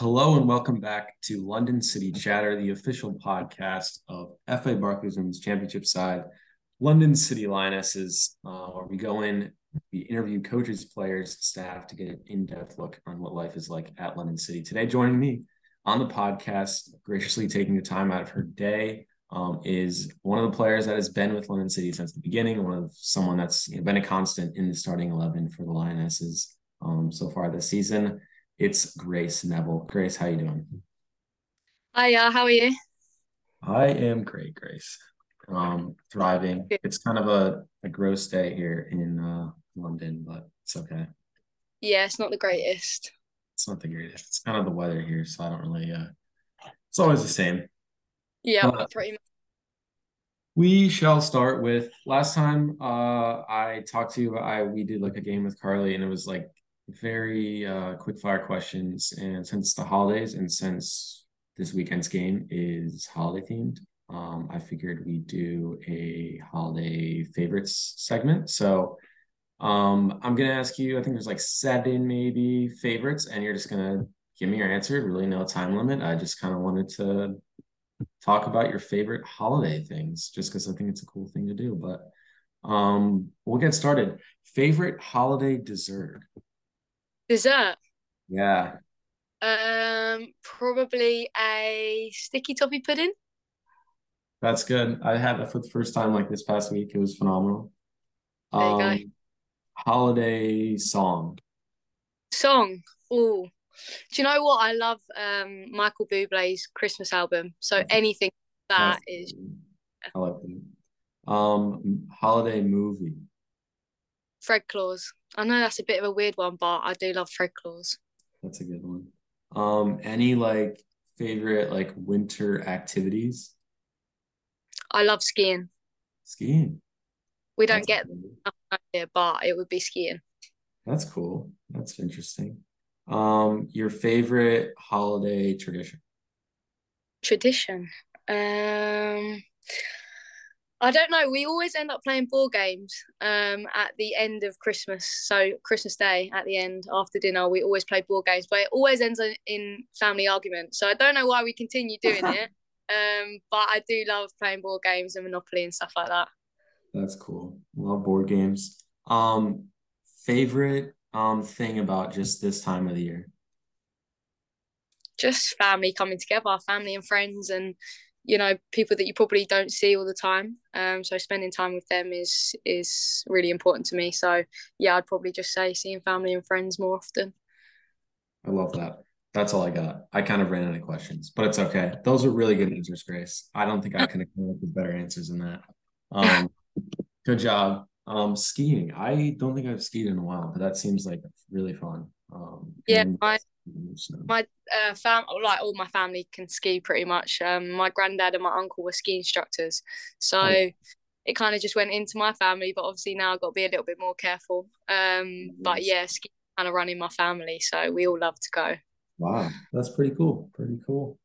Hello and welcome back to London City Chatter, the official podcast of FA Barclays Women's Championship side, London City Lionesses, uh, where we go in, we interview coaches, players, staff to get an in-depth look on what life is like at London City. Today, joining me on the podcast, graciously taking the time out of her day, um, is one of the players that has been with London City since the beginning, one of someone that's you know, been a constant in the starting eleven for the Lionesses um, so far this season. It's Grace Neville. Grace, how you doing? Hiya, how are you? I am great, Grace. Um, thriving. It's kind of a, a gross day here in uh, London, but it's okay. Yeah, it's not the greatest. It's not the greatest. It's kind of the weather here, so I don't really. Uh, it's always the same. Yeah, uh, pretty much. We shall start with last time uh, I talked to you. I we did like a game with Carly, and it was like very uh, quick fire questions. And since the holidays and since this weekend's game is holiday themed, um, I figured we do a holiday favorites segment. So um, I'm gonna ask you. I think there's like seven maybe favorites, and you're just gonna give me your answer. Really, no time limit. I just kind of wanted to talk about your favorite holiday things, just because I think it's a cool thing to do. But um, we'll get started. Favorite holiday dessert? Dessert. Yeah. Um, probably a sticky toffee pudding. That's good. I had that for the first time like this past week. It was phenomenal. There you um, go. Holiday song. Song. Oh, do you know what? I love um Michael Bublé's Christmas album. So anything that That's, is. I like that. Um, holiday movie. Fred Claus. I know that's a bit of a weird one, but I do love Claus. That's a good one. Um, any like favorite like winter activities? I love skiing. Skiing. We don't That's get cool. here, but it would be skiing. That's cool. That's interesting. Um, your favorite holiday tradition? Tradition. Um I don't know. We always end up playing board games um, at the end of Christmas. So Christmas Day at the end after dinner, we always play board games, but it always ends in family arguments. So I don't know why we continue doing it, um, but I do love playing board games and Monopoly and stuff like that. That's cool. Love board games. Um, favorite um thing about just this time of the year? Just family coming together, family and friends, and you know people that you probably don't see all the time. Um so spending time with them is is really important to me. So yeah i'd probably just say seeing family and friends more often. I love that. That's all i got. I kind of ran out of questions but it's okay. Those are really good answers grace. I don't think i can come up with better answers than that. Um good job. Um skiing. I don't think i've skied in a while but that seems like really fun. Um yeah my my uh, fam, like all my family can ski pretty much. Um, my granddad and my uncle were ski instructors, so oh. it kind of just went into my family. But obviously now I've got to be a little bit more careful. Um, but yeah, ski kind of running my family, so we all love to go. Wow, that's pretty cool. Pretty cool.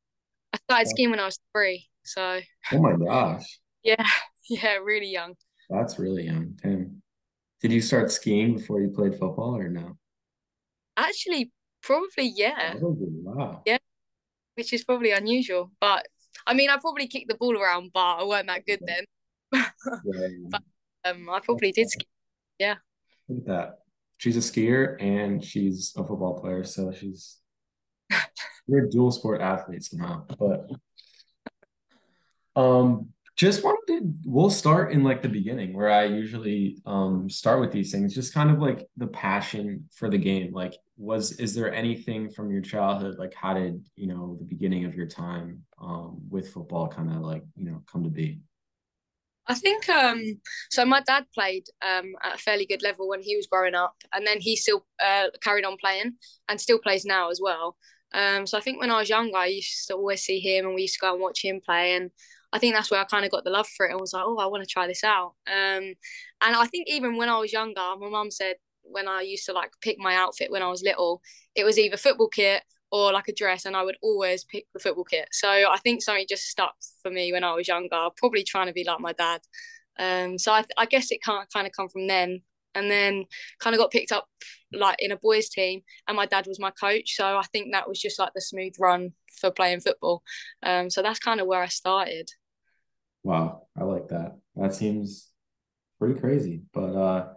I started skiing when I was three, so. Oh my gosh. yeah, yeah, really young. That's really young. Tim, did you start skiing before you played football or no? Actually, Probably, yeah. Probably, wow. Yeah, which is probably unusual. But I mean, I probably kicked the ball around, but I weren't that good then. yeah. but um, I probably did ski. Yeah. Look at that. She's a skier and she's a football player, so she's we're dual sport athletes now. But um, just wanted to we'll start in like the beginning where i usually um start with these things just kind of like the passion for the game like was is there anything from your childhood like how did you know the beginning of your time um with football kind of like you know come to be I think um so my dad played um at a fairly good level when he was growing up and then he still uh, carried on playing and still plays now as well. Um so I think when I was younger I used to always see him and we used to go and watch him play and I think that's where I kind of got the love for it. I was like, oh, I want to try this out. Um, and I think even when I was younger, my mum said when I used to like pick my outfit when I was little, it was either football kit or like a dress, and I would always pick the football kit. So I think something just stuck for me when I was younger. Probably trying to be like my dad. Um, so I, I guess it can't kind of come from then. and then kind of got picked up like in a boys team, and my dad was my coach. So I think that was just like the smooth run for playing football. Um, so that's kind of where I started. Wow, I like that. That seems pretty crazy, but uh,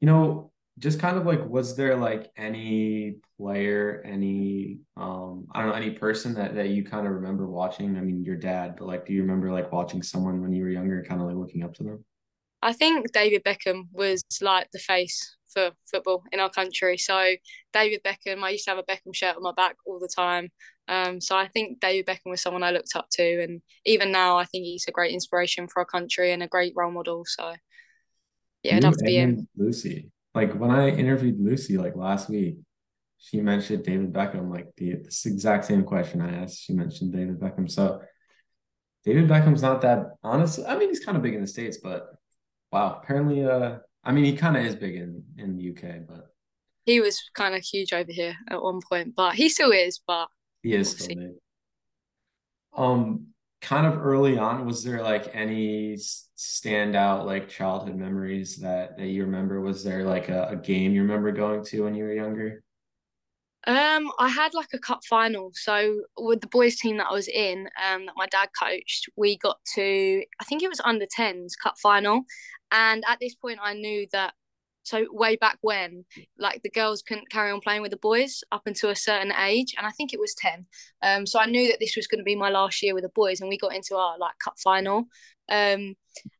you know, just kind of like was there like any player any um i don't know any person that that you kind of remember watching i mean your dad but like do you remember like watching someone when you were younger kind of like looking up to them i think david beckham was like the face for football in our country so david beckham i used to have a beckham shirt on my back all the time um so i think david beckham was someone i looked up to and even now i think he's a great inspiration for our country and a great role model so yeah i'd have to be him lucy like when I interviewed Lucy like last week, she mentioned David Beckham, like the this exact same question I asked. She mentioned David Beckham. So David Beckham's not that honestly. I mean, he's kind of big in the States, but wow, apparently uh I mean he kind of is big in in the UK, but he was kind of huge over here at one point, but he still is, but he is still big. Um kind of early on was there like any standout like childhood memories that that you remember? Was there like a, a, game you remember going to when you were younger? Um i had like a cup final. So with the boys team that i was in um that my dad coached we got to i think it was under 10s cup final and at this point i knew that so way back when like the girls couldn't carry on playing with the boys up until a certain age and i think it was 10 um so i knew that this was going to be my last year with the boys and we got into our like cup final. Um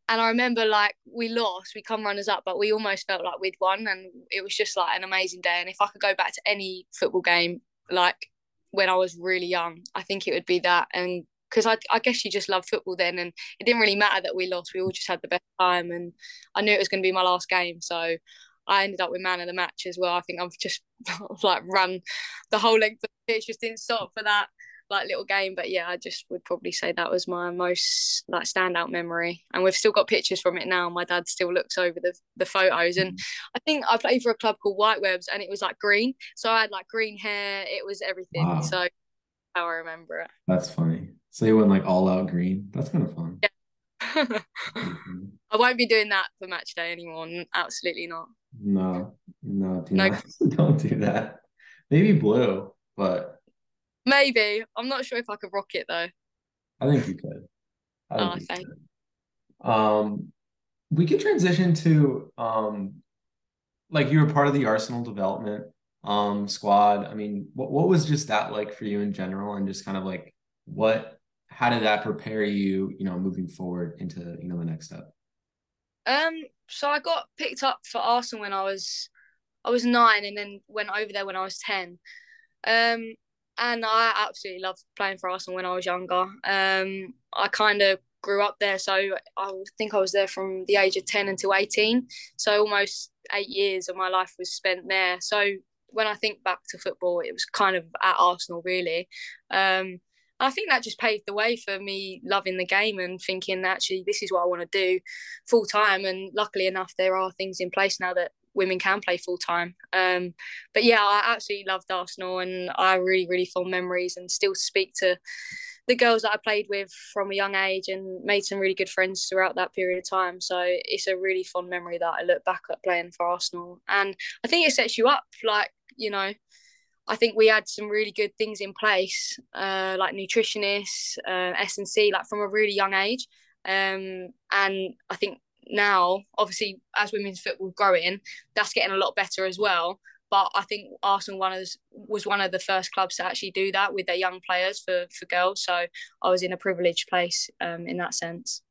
and i remember like we lost we come runners up but we almost felt like we'd won and it was just like an amazing day. And if i could go back to any football game like when i was really young i think it would be that. And because I, I guess you just love football then and it didn't really matter that we lost we all just had the best time and I knew it was going to be my last game so I ended up with man of the match as well. I think I've just like run the whole length of the pitch just didn't stop for that like little game. But yeah I just would probably say that was my most like standout memory. And we've still got pictures from it now my dad still looks over the, the photos. And mm. I think I played for a club called White Webs and it was like green. So I had like green hair it was everything. Wow. so how I remember it. That's funny so you went like all out green. That's kind of fun. Yeah. I won't be doing that for match day anymore. Absolutely not. No, no, do no. Not, don't do that. Maybe blue, but maybe. I'm not sure if I could rock it though. I think you could. oh, thank. Um, we could transition to um, like you were part of the Arsenal development um squad. I mean, what what was just that like for you in general, and just kind of like what how did that prepare you, you know, moving forward into, you know, the next step? Um, so I got picked up for Arsenal when I was I was nine and then went over there when I was ten. Um and I absolutely loved playing for Arsenal when I was younger. Um I kind of grew up there, so I think I was there from the age of ten until eighteen. So almost eight years of my life was spent there. So when I think back to football, it was kind of at Arsenal really. Um, I think that just paved the way for me loving the game and thinking actually this is what I want to do full time. And luckily enough, there are things in place now that women can play full time. Um, but yeah, I absolutely loved Arsenal and I really, really fond memories and still speak to the girls that I played with from a young age and made some really good friends throughout that period of time. So it's a really fond memory that I look back at playing for Arsenal. And I think it sets you up like, you know, I think we had some really good things in place, uh, like nutritionists, uh, S and C, like from a really young age. Um, and I think now, obviously, as women's football growing, that's getting a lot better as well. But I think Arsenal one was one of the first clubs to actually do that with their young players for for girls. So I was in a privileged place um, in that sense.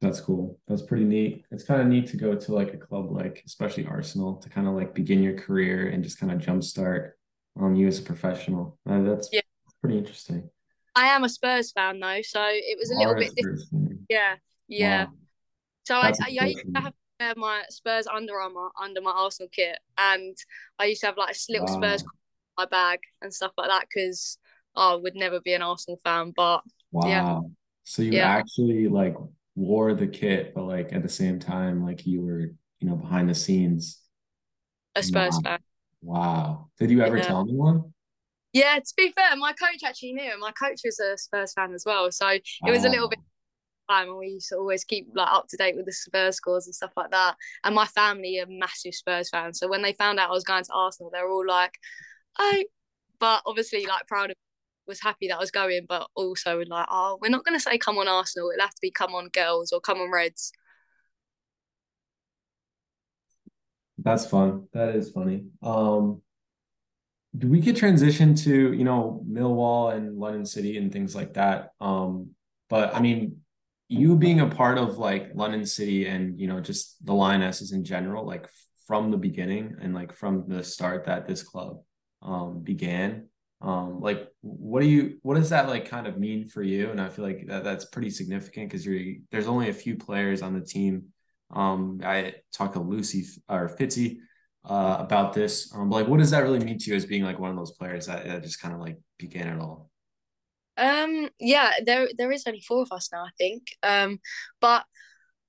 That's cool. That's pretty neat. It's kind of neat to go to like a club like, especially Arsenal, to kind of like begin your career and just kind of jumpstart on you as a professional. Uh, that's yeah. pretty interesting. I am a Spurs fan though, so it was a little bit different. Yeah, yeah. Wow. So I, I, I, used to have uh, my Spurs Under Armour under my Arsenal kit, and I used to have like a little wow. Spurs my bag and stuff like that because oh, I would never be an Arsenal fan. But wow, yeah. so you yeah. actually like wore the kit, but like at the same time, like you were, you know, behind the scenes. A Spurs wow. fan. Wow. Did you ever yeah. tell anyone? Yeah, to be fair, my coach actually knew. My coach was a Spurs fan as well. So it was a little bit time, and we used to always keep like up to date with the Spurs scores and stuff like that. And my family are massive Spurs fans, so when they found out I was going to Arsenal, they were all like, "Oh," but obviously like proud of was happy that I was going, but also like, oh, we're not going to say come on Arsenal. It'll have to be come on girls or come on Reds. That's fun. That is funny. Um, do we could transition to you know Millwall and London City and things like that. Um, but I mean, you being a part of like London City and you know just the Lionesses in general, like from the beginning and like from the start that this club um, began. Um, like what do you what does that like kind of mean for you? And I feel like that, that's pretty significant because you're there's only a few players on the team. Um, I talked to Lucy or Fitzy uh, about this. Um, like, what does that really mean to you as being like one of those players that, that just kind of like began it all? Um, yeah, there there is only four of us now, I think. Um, but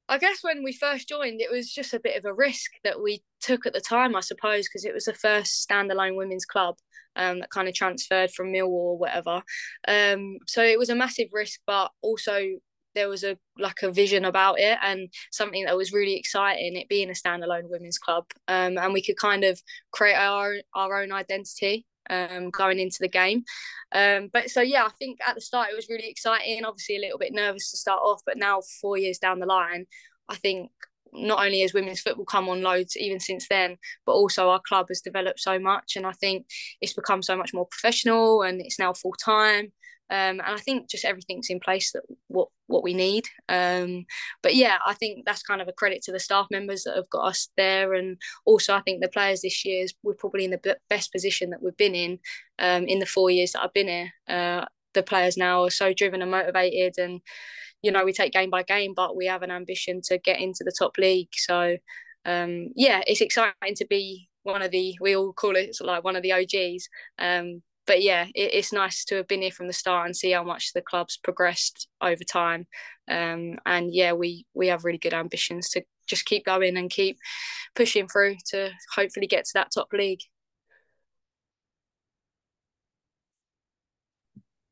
I guess when we first joined, it was just a bit of a risk that we took at the time, I suppose, because it was the first standalone women's club um, that kind of transferred from Millwall or whatever. Um, so it was a massive risk, but also there was a like a vision about it and something that was really exciting it being a standalone women's club um, and we could kind of create our our own identity um, going into the game um, but so yeah I think at the start it was really exciting obviously a little bit nervous to start off but now four years down the line I think not only has women's football come on loads even since then, but also our club has developed so much. And I think it's become so much more professional and it's now full time. Um, and I think just everything's in place that what what we need. Um, but yeah, I think that's kind of a credit to the staff members that have got us there, and also I think the players this year is we're probably in the best position that we've been in um, in the four years that I've been here. Uh, the players now are so driven and motivated, and you know we take game by game, but we have an ambition to get into the top league. So um, yeah, it's exciting to be one of the we all call it like one of the OGs. Um, but yeah, it, it's nice to have been here from the start and see how much the club's progressed over time. Um, and yeah, we we have really good ambitions to just keep going and keep pushing through to hopefully get to that top league.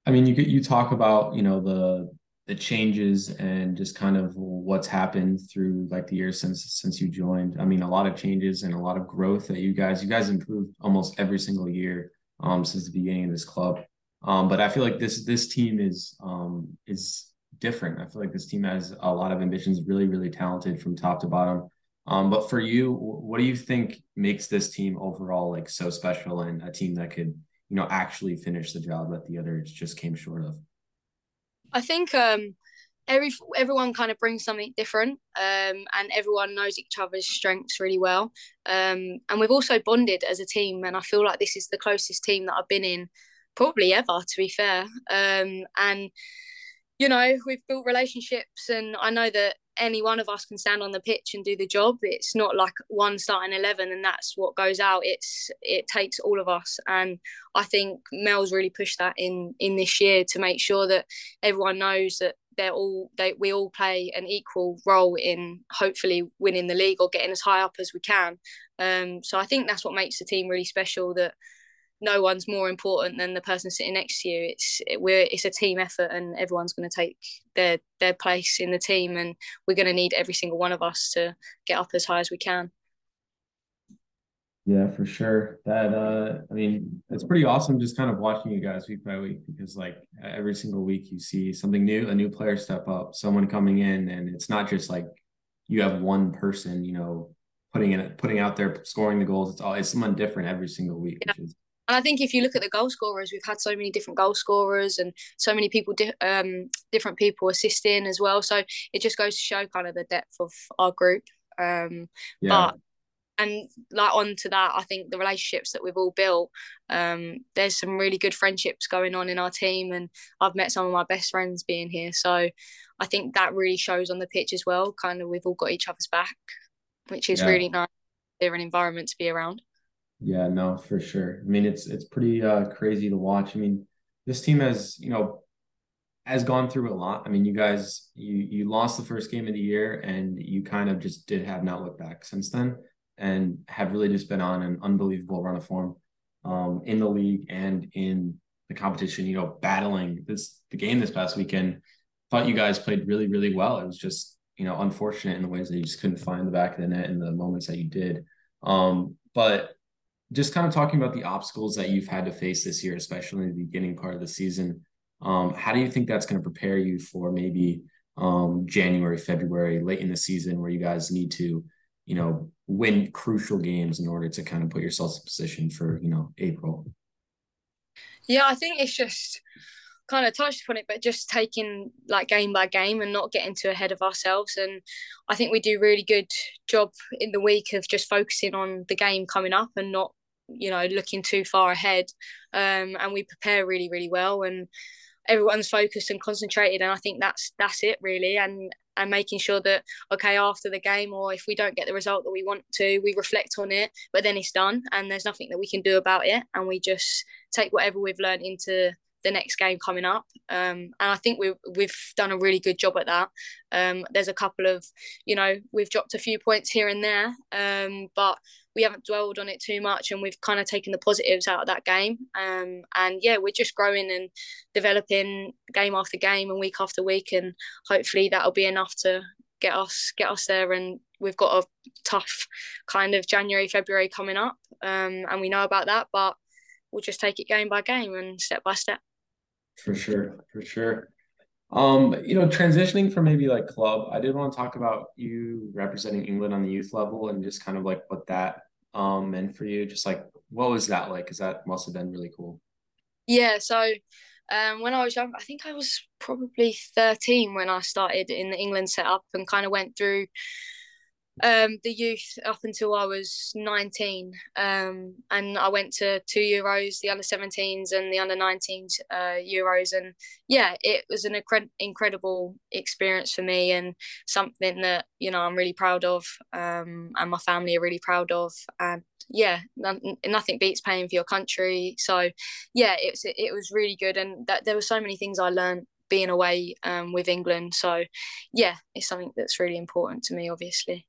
I mean, you you talk about you know the the changes and just kind of what's happened through like the years since since you joined. I mean, a lot of changes and a lot of growth that you guys you guys improved almost every single year um, since the beginning of this club. Um, but I feel like this this team is um, is different. I feel like this team has a lot of ambitions, really really talented from top to bottom. Um, but for you, what do you think makes this team overall like so special and a team that could you know actually finish the job that the others just came short of? I think um, every everyone kind of brings something different, um, and everyone knows each other's strengths really well. Um, and we've also bonded as a team, and I feel like this is the closest team that I've been in probably ever, to be fair. Um, and you know, we've built relationships, and I know that any one of us can stand on the pitch and do the job. It's not like one starting eleven and that's what goes out. It's it takes all of us, and I think Mel's really pushed that in in this year to make sure that everyone knows that they're all they we all play an equal role in hopefully winning the league or getting as high up as we can. Um, so I think that's what makes the team really special. That no one's more important than the person sitting next to you. It's it, we're it's a team effort, and everyone's going to take their their place in the team, and we're going to need every single one of us to get up as high as we can. Yeah, for sure. That uh I mean, it's pretty awesome just kind of watching you guys week by week because like every single week you see something new, a new player step up, someone coming in and it's not just like you have one person, you know, putting in putting out there scoring the goals. It's all it's someone different every single week, yeah. is and I think if you look at the goal scorers, we've had so many different goal scorers and so many people, di- um, different people assisting as well. So it just goes to show kind of the depth of our group. Um, yeah. But and like on to that i think the relationships that we've all built um, there's some really good friendships going on in our team and i've met some of my best friends being here. So i think that really shows on the pitch as well kind of we've all got each other's back which is yeah. really nice they're an environment to be around. Yeah no for sure. I mean it's it's pretty uh, crazy to watch. I mean this team has you know has gone through a lot. I mean, you guys, you you lost the first game of the year, and you kind of just did have not looked back since then and have really just been on an unbelievable run of form um, in the league and in the competition. You know, battling this the game this past weekend. thought you guys played really, really well. It was just, you know, unfortunate in the ways that you just couldn't find the back of the net in the moments that you did. Um, but just kind of talking about the obstacles that you've had to face this year, especially in the beginning part of the season. Um, how do you think that's going to prepare you for maybe um, January, February, late in the season, where you guys need to, you know, win crucial games in order to kind of put yourselves in position for, you know, April? Yeah, I think it's just kind of touched upon it, but just taking like game by game and not getting too ahead of ourselves. And I think we do really good job in the week of just focusing on the game coming up and not, you know, looking too far ahead. Um, and we prepare really, really well, and everyone's focused and concentrated. And I think that's that's it really. And and making sure that okay after the game or if we don't get the result that we want to we reflect on it but then it's done and there's nothing that we can do about it and we just take whatever we've learned into the next game coming up. Um, and I think we've we've done a really good job at that. Um, there's a couple of, you know, we've dropped a few points here and there, um, but we haven't dwelled on it too much, and we've kind of taken the positives out of that game. Um, and yeah, we're just growing and developing game after game and week after week, and hopefully that'll be enough to get us get us there. And we've got a tough kind of January February coming up, um, and we know about that, but we'll just take it game by game and step by step. For sure, for sure. Um, you know, transitioning from maybe like club, I did want to talk about you representing England on the youth level and just kind of like what that um meant for you. Just like what was that like? Because that must have been really cool. Yeah, so um, when I was young, I think I was probably 13 when I started in the England setup and kind of went through um, the youth up until I was 19. Um, and I went to two Euros, the under 17s and the under 19s uh, Euros. And yeah, it was an incre- incredible experience for me and something that, you know, I'm really proud of um, and my family are really proud of. And yeah, nothing beats paying for your country. So yeah, it was, it was really good. And that there were so many things I learned being away um, with England. So yeah, it's something that's really important to me, obviously.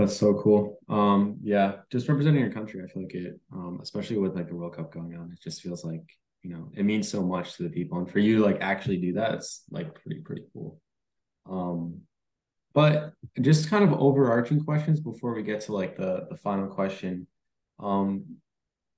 That's so cool. Um, yeah, just representing your country, I feel like it, um, especially with like the World Cup going on, it just feels like, you know, it means so much to the people. And for you to like actually do that, it's like pretty, pretty cool. Um, but just kind of overarching questions before we get to like the the final question. Um,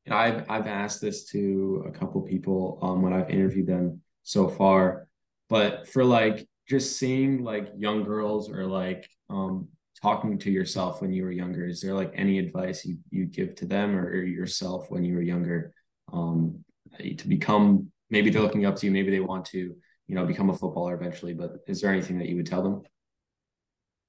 and I've I've asked this to a couple people um when I've interviewed them so far, but for like just seeing like young girls or like um talking to yourself when you were younger? Is there like any advice you you give to them or, or yourself when you were younger um to become maybe they're looking up to you maybe they want to you know become a footballer eventually but is there anything that you would tell them?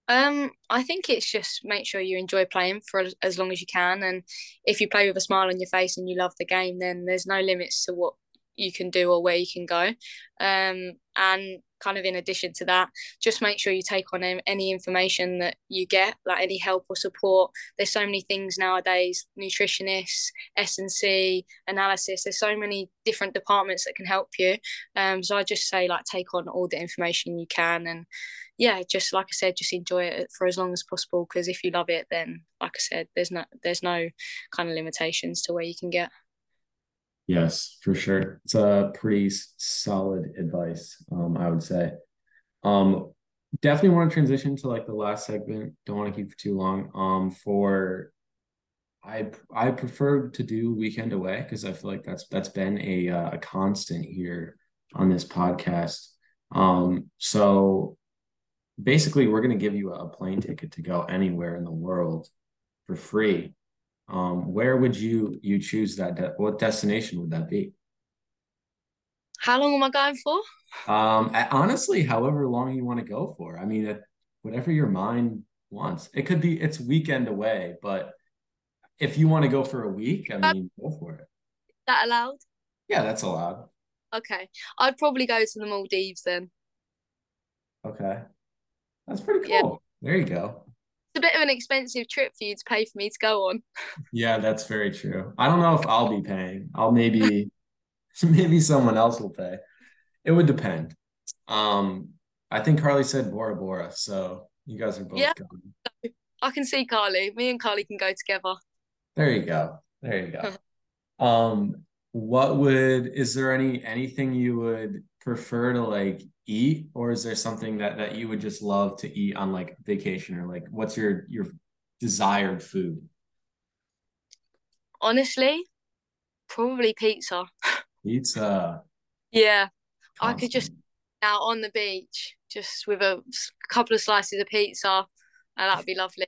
Um i think it's just make sure you enjoy playing for as long as you can and if you play with a smile on your face and you love the game then there's no limits to what you can do or where you can go. Um and kind of in addition to that just make sure you take on any information that you get like any help or support. There's so many things nowadays nutritionists s&c analysis there's so many different departments that can help you. Um, so i just say like take on all the information you can and yeah just like i said just enjoy it for as long as possible because if you love it then like i said there's no there's no kind of limitations to where you can get Yes, for sure. It's a pretty solid advice, um, I would say. Um, definitely want to transition to like the last segment. Don't want to keep for too long. Um, for I I prefer to do weekend away because I feel like that's that's been a uh, a constant here on this podcast. Um, so basically, we're gonna give you a plane ticket to go anywhere in the world for free um, where would you you choose that? De- what destination would that be? How long am I going for? Um, honestly, however long you want to go for. I mean, it, whatever your mind wants. It could be it's weekend away, but if you want to go for a week, I mean, go for it. that allowed? Yeah, that's allowed. Okay, I'd probably go to the Maldives then. Okay, that's pretty cool. Yeah. There you go a bit of an expensive trip for you to pay for me to go on. Yeah, that's very true. I don't know if I'll be paying. I'll maybe maybe someone else will pay. It would depend. Um, I think Carly said Bora Bora, so you guys are both yeah. going. I can see Carly. Me and Carly can go together. There you go. There you go. um, what would is there any anything you would prefer to like eat, or is there something that that you would just love to eat on like vacation, or like what's your your desired food? Honestly, probably pizza. Pizza. yeah, I could just out on the beach just with a couple of slices of pizza, and that'd be lovely.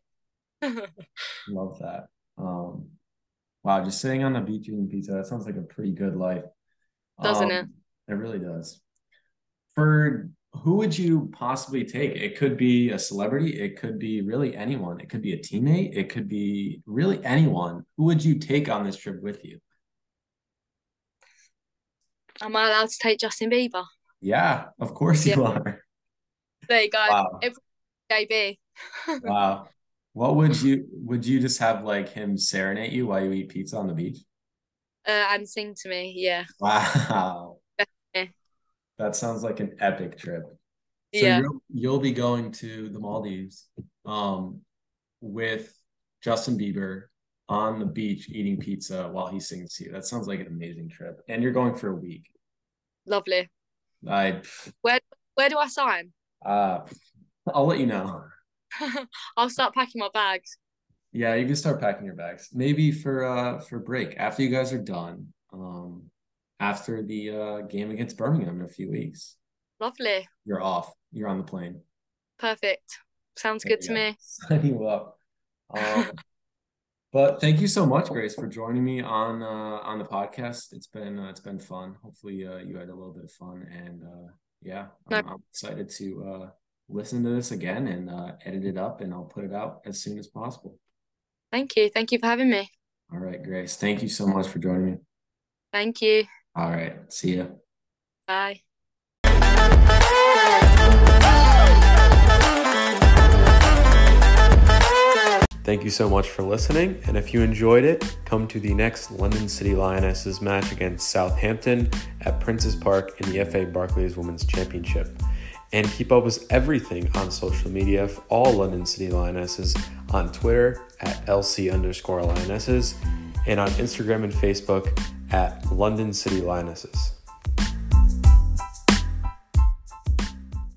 Love that. Um, wow, just sitting on the beach eating pizza, that sounds like a pretty good life. Doesn't um, it? It really does. For who would you possibly take? It could be a celebrity, it could be really anyone, it could be a teammate, it could be really anyone. Who would you take on this trip with you? Am I allowed to take Justin Bieber? Yeah, of course Yeah. you are. There you go. Wow. Every JB. Wow. What would you would you just have like him serenade you while you eat pizza on the beach? Uh, and sing to me. Yeah. Wow. That sounds like an epic trip. So Yeah. you'll you'll be going to the Maldives um with Justin Bieber on the beach eating pizza while he sings to you. That sounds like an amazing trip. And you're going for a week. Lovely. I Where where do I sign? uh I'll let you know. I'll start packing my bags. Yeah, you can start packing your bags. Maybe for uh for break after you guys are done. Um after the uh game against Birmingham in a few weeks. Lovely. You're off. You're on the plane. Perfect. Sounds There good to go. me. Sign you up. Um, but thank you so much, Grace, for joining me on uh, on the podcast. It's been uh, it's been fun. Hopefully, uh, you had a little bit of fun, and uh, yeah, I'm, I'm excited to uh, listen to this again and uh, edit it up, and I'll put it out as soon as possible. Thank you. Thank you for having me. All right, Grace. Thank you so much for joining me. Thank you. All right, see ya. Bye. Thank you so much for listening. And if you enjoyed it, come to the next London City Lionesses match against Southampton at Prince's Park in the FA Barclays Women's Championship. And keep up with everything on social media for all London City Lionesses on Twitter at LC underscore Lionesses and on Instagram and Facebook at London City Lionesses.